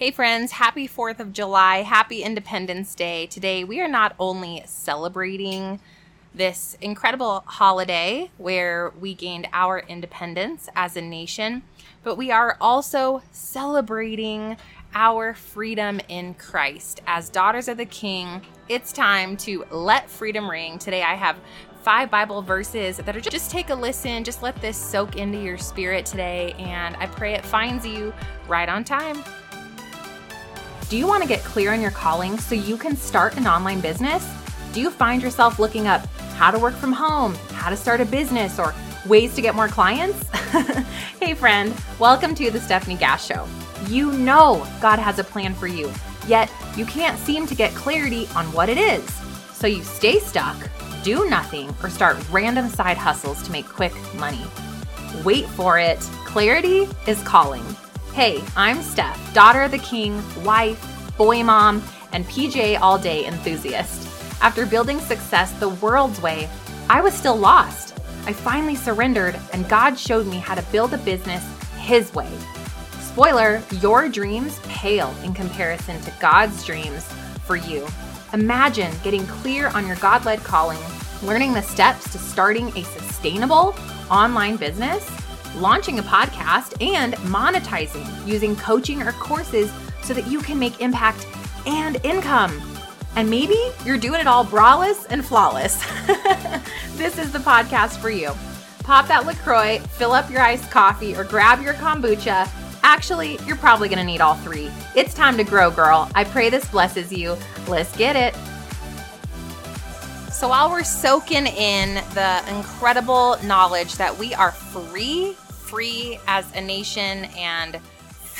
Hey, friends, happy 4th of July. Happy Independence Day. Today, we are not only celebrating this incredible holiday where we gained our independence as a nation, but we are also celebrating our freedom in Christ. As daughters of the King, it's time to let freedom ring. Today, I have five Bible verses that are just take a listen, just let this soak into your spirit today, and I pray it finds you right on time. Do you want to get clear on your calling so you can start an online business? Do you find yourself looking up how to work from home, how to start a business, or ways to get more clients? hey, friend, welcome to the Stefanie Gass Show. You know God has a plan for you, yet you can't seem to get clarity on what it is. So you stay stuck, do nothing, or start random side hustles to make quick money. Wait for it. Clarity is calling. Hey, I'm Stef, daughter of the king, wife, boy mom, and PJ all day enthusiast. After building success the world's way, I was still lost. I finally surrendered, and God showed me how to build a business His way. Spoiler, your dreams pale in comparison to God's dreams for you. Imagine getting clear on your God led calling, learning the steps to starting a sustainable online business launching a podcast, and monetizing using coaching or courses so that you can make impact and income. And maybe you're doing it all braless and flawless. this is the podcast for you. Pop that LaCroix, fill up your iced coffee, or grab your kombucha. Actually, you're probably gonna need all three. It's time to grow, girl. I pray this blesses you. Let's get it. So while we're soaking in the incredible knowledge that we are free, free as a nation and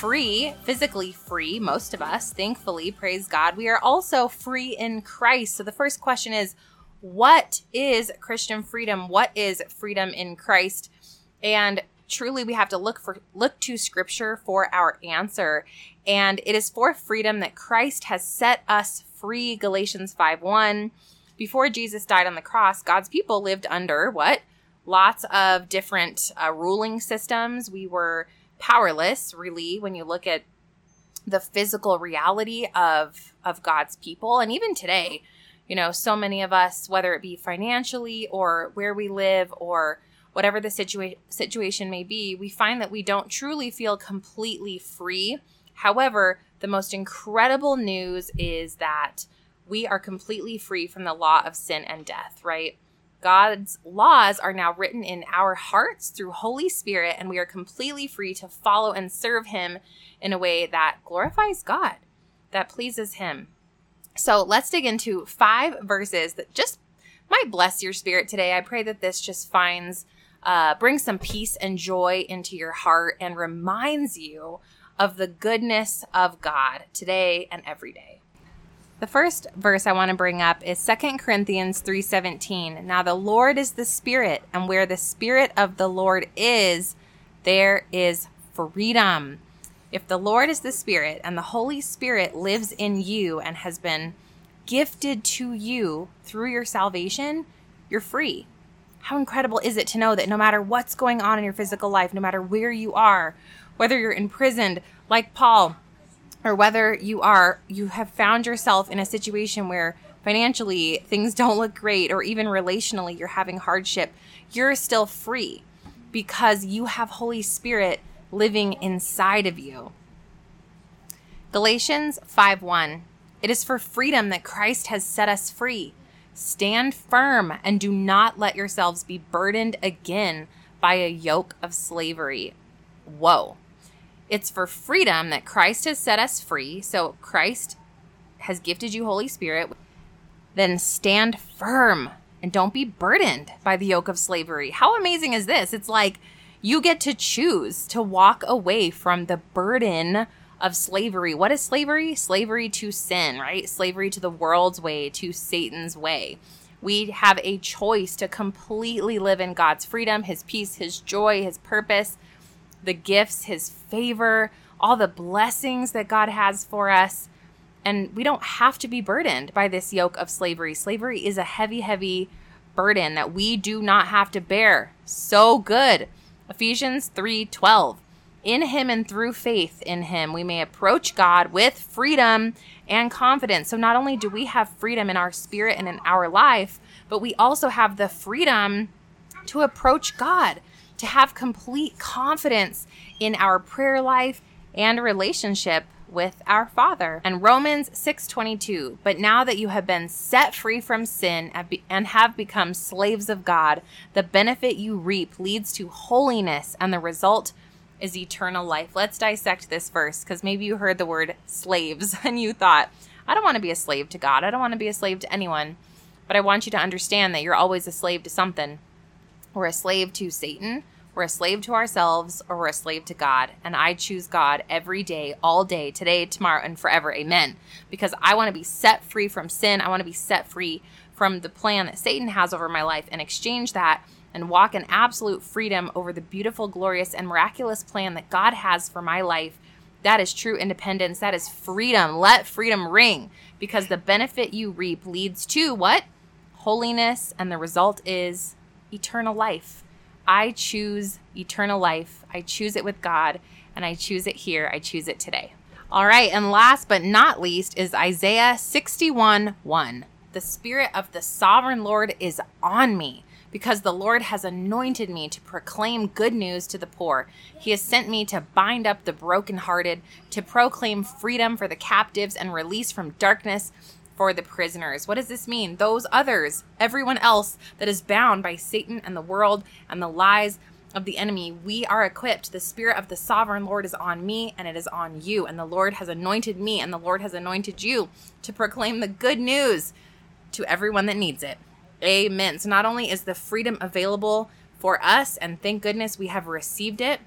free, physically free, most of us, thankfully, praise God, we are also free in Christ. So the first question is, what is Christian freedom? What is freedom in Christ? And truly we have to look for look to scripture for our answer and it is for freedom that Christ has set us free Galatians 5:1 before Jesus died on the cross, God's people lived under what? Lots of different uh, ruling systems. We were powerless, really, when you look at the physical reality of of God's people, and even today, you know, so many of us, whether it be financially or where we live or whatever the situa- situation may be, we find that we don't truly feel completely free. However, the most incredible news is that we are completely free from the law of sin and death, right? God's laws are now written in our hearts through Holy Spirit, and we are completely free to follow and serve Him in a way that glorifies God, that pleases Him. So let's dig into five verses that just might bless your spirit today. I pray that this just finds, uh, brings some peace and joy into your heart and reminds you of the goodness of God today and every day. The first verse I want to bring up is 2 Corinthians 3:17. Now the Lord is the Spirit, and where the Spirit of the Lord is, there is freedom. If the Lord is the Spirit and the Holy Spirit lives in you and has been gifted to you through your salvation, you're free. How incredible is it to know that no matter what's going on in your physical life, no matter where you are, whether you're imprisoned like Paul, or whether you are you have found yourself in a situation where financially things don't look great or even relationally you're having hardship you're still free because you have holy spirit living inside of you. Galatians 5:1 it is for freedom that christ has set us free. Stand firm and do not let yourselves be burdened again by a yoke of slavery. Whoa it's for freedom that Christ has set us free. So Christ has gifted you Holy Spirit. Then stand firm and don't be burdened by the yoke of slavery. How amazing is this? It's like you get to choose to walk away from the burden of slavery. What is slavery? Slavery to sin, right? Slavery to the world's way, to Satan's way. We have a choice to completely live in God's freedom, His peace, His joy, His purpose, the gifts, His favor, all the blessings that God has for us. And we don't have to be burdened by this yoke of slavery. Slavery is a heavy, heavy burden that we do not have to bear. So good. Ephesians 3:12. in him and through faith in him, we may approach God with freedom and confidence. So not only do we have freedom in our spirit and in our life, but we also have the freedom to approach God, to have complete confidence in our prayer life and relationship with our Father. And Romans 6:22, but now that you have been set free from sin and have become slaves of God, the benefit you reap leads to holiness and the result is eternal life. Let's dissect this verse because maybe you heard the word slaves and you thought, I don't want to be a slave to God. I don't want to be a slave to anyone. But I want you to understand that you're always a slave to something. We're a slave to Satan, we're a slave to ourselves, or we're a slave to God. And I choose God every day, all day, today, tomorrow, and forever. Amen. Because I want to be set free from sin. I want to be set free from the plan that Satan has over my life and exchange that and walk in absolute freedom over the beautiful, glorious, and miraculous plan that God has for my life. That is true independence. That is freedom. Let freedom ring because the benefit you reap leads to what? Holiness, and the result is eternal life. I choose eternal life. I choose it with God, and I choose it here. I choose it today. All right, and last but not least is Isaiah 61 1. The Spirit of the Sovereign Lord is on me because the Lord has anointed me to proclaim good news to the poor. He has sent me to bind up the brokenhearted, to proclaim freedom for the captives and release from darkness for the prisoners. What does this mean? Those others, everyone else that is bound by Satan and the world and the lies of the enemy, we are equipped. The Spirit of the sovereign Lord is on me and it is on you. And the Lord has anointed me and the Lord has anointed you to proclaim the good news to everyone that needs it. Amen. So not only is the freedom available for us, and thank goodness we have received it,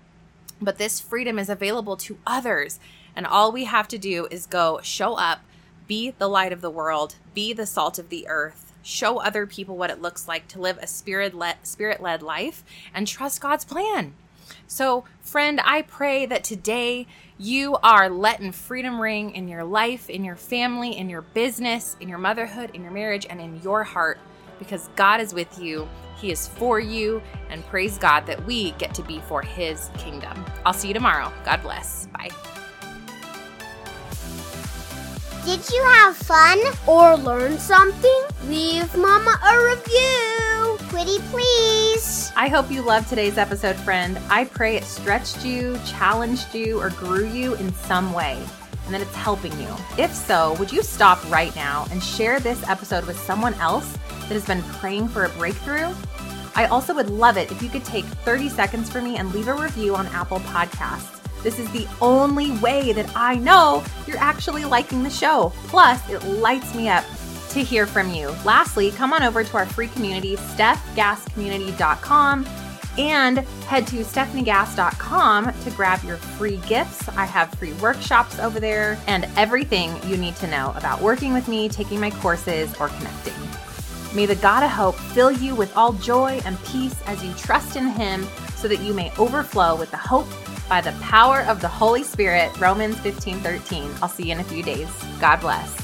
but this freedom is available to others. And all we have to do is go show up, be the light of the world, be the salt of the earth, show other people what it looks like to live a spirit led spirit led life and trust God's plan. So, friend, I pray that today you are letting freedom ring in your life, in your family, in your business, in your motherhood, in your marriage, and in your heart because God is with you. He is for you, and praise God that we get to be for His kingdom. I'll see you tomorrow. God bless. Bye. Did you have fun or learn something? Leave Mama a review. Pretty please. I hope you loved today's episode, friend. I pray it stretched you, challenged you, or grew you in some way and that it's helping you. If so, would you stop right now and share this episode with someone else that has been praying for a breakthrough? I also would love it if you could take 30 seconds for me and leave a review on Apple Podcasts. This is the only way that I know you're actually liking the show. Plus, it lights me up to hear from you. Lastly, come on over to our free community, stefgasscommunity.com, and head to stefaniegass.com to grab your free gifts. I have free workshops over there and everything you need to know about working with me, taking my courses, or connecting. May the God of hope fill you with all joy and peace as you trust in him so that you may overflow with the hope by the power of the Holy Spirit. Romans 15 13. I'll see you in a few days. God bless.